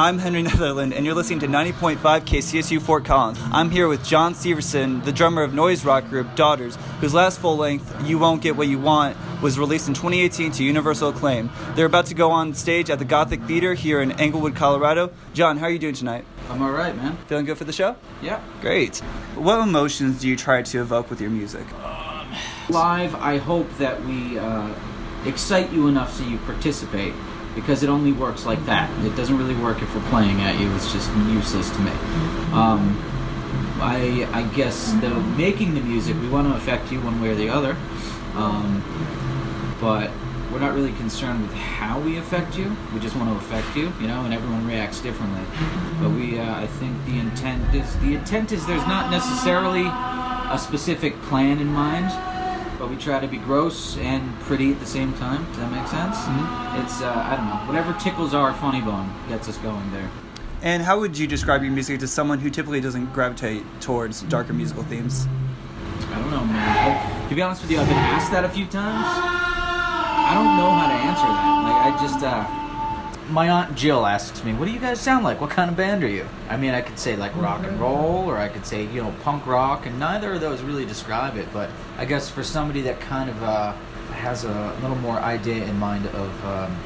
I'm Henry Netherland, and you're listening to 90.5 KCSU Fort Collins. I'm here with Jon Syverson, the drummer of noise rock group Daughters, whose last full length, You Won't Get What You Want, was released in 2018 to universal acclaim. They're about to go on stage at the Gothic Theater here in Englewood, Colorado. John, how are you doing tonight? I'm all right, man. Feeling good for the show? Yeah. Great. What emotions do you try to evoke with your music? Live, I hope that we uh, excite you enough so you participate because it only works like that. It doesn't really work if we're playing at you. It's just useless to me. Um, I, I guess the making the music, we want to affect you one way or the other, um, but we're not really concerned with how we affect you. We just want to affect you, you know, and everyone reacts differently. But we, uh, I think the intent is the intent is there's not necessarily a specific plan in mind but we try to be gross and pretty at the same time. Does that make sense? Mm-hmm. It's uh, I don't know, whatever tickles our funny bone gets us going there. And how would you describe your music to someone who typically doesn't gravitate towards darker musical themes? I don't know, man. to be honest with you, I've been asked that a few times. I don't know how to answer that. Like I just. Uh, my aunt Jill asks me, "What do you guys sound like? What kind of band are you?" I mean, I could say like rock and roll, or I could say you know punk rock, and neither of those really describe it. But I guess for somebody that kind of uh, has a little more idea in mind of um,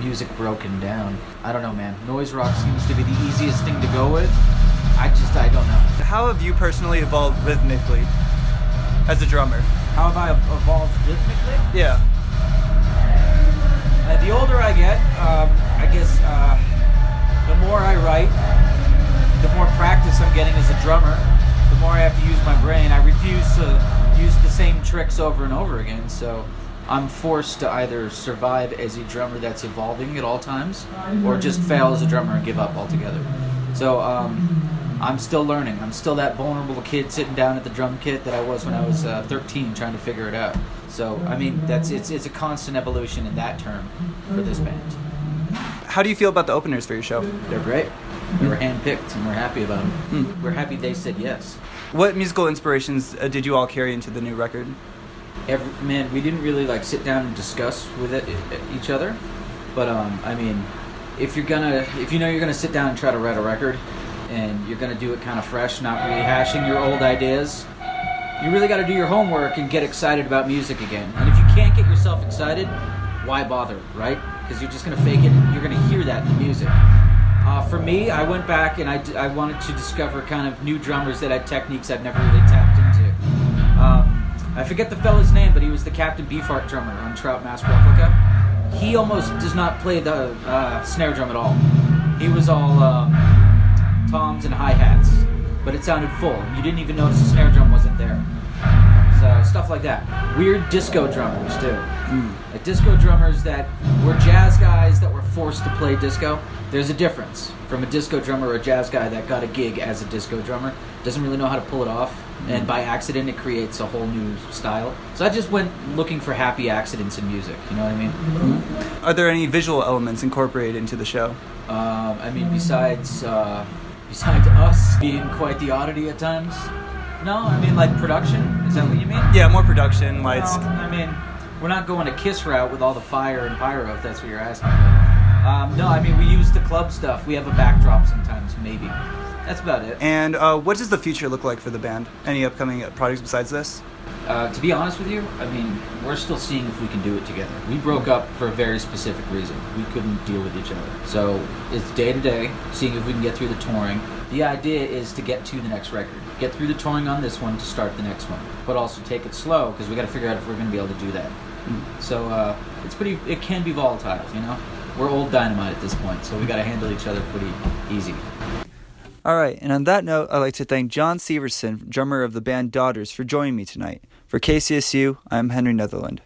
music broken down, I don't know, man. Noise rock seems to be the easiest thing to go with. I just I don't know. How have you personally evolved rhythmically as a drummer? How have I evolved rhythmically? Yeah. Uh, the older I get, um, I guess uh, the more I write, the more practice I'm getting as a drummer, the more I have to use my brain. I refuse to use the same tricks over and over again, so I'm forced to either survive as a drummer that's evolving at all times, or just fail as a drummer and give up altogether. So um, I'm still learning. I'm still that vulnerable kid sitting down at the drum kit that I was when I was uh, 13, trying to figure it out. So I mean, that's it's it's a constant evolution in that term for this band. How do you feel about the openers for your show? They're great. They were handpicked, and we're happy about them. Mm. We're happy they said yes. What musical inspirations uh, did you all carry into the new record? Every, man, we didn't really like sit down and discuss with it, each other, but um, I mean, if you're gonna, if you know you're gonna sit down and try to write a record, and you're gonna do it kind of fresh, not rehashing your old ideas, you really got to do your homework and get excited about music again. And if you can't get yourself excited, why bother, right? because you're just going to fake it you're going to hear that in the music. Uh, for me, I went back and I, I wanted to discover kind of new drummers that had techniques I'd never really tapped into. Um, I forget the fella's name, but he was the Captain Beefheart drummer on Trout Mask Replica. He almost does not play the uh, snare drum at all. He was all um, toms and hi hats, but it sounded full. You didn't even notice the snare drum wasn't there. So stuff like that. Weird disco drummers too. Mm. Like disco drummers that were jazz guys that were forced to play disco. There's a difference from a disco drummer or a jazz guy that got a gig as a disco drummer. Doesn't really know how to pull it off, and by accident it creates a whole new style. So I just went looking for happy accidents in music. You know what I mean? Mm-hmm. Are there any visual elements incorporated into the show? Um, I mean, besides uh, besides us being quite the oddity at times. No, I mean like production. Is that what you mean? Yeah, more production, lights. No, I mean we're not going a Kiss route with all the fire and pyro, if that's what you're asking. Um, no, I mean we use the club stuff. We have a backdrop sometimes, maybe. That's about it. And uh, what does the future look like for the band? Any upcoming projects besides this? Uh, to be honest with you, I mean, we're still seeing if we can do it together. We broke up for a very specific reason. We couldn't deal with each other. So it's day to day, seeing if we can get through the touring. The idea is to get to the next record. Get through the touring on this one to start the next one. But also take it slow because we got to figure out if we're going to be able to do that. So uh, it's pretty. It can be volatile, you know. We're old dynamite at this point, so we got to handle each other pretty easy. All right, and on that note, I'd like to thank Jon Syverson, drummer of the band Daughters, for joining me tonight. For KCSU, I'm Henry Netherland.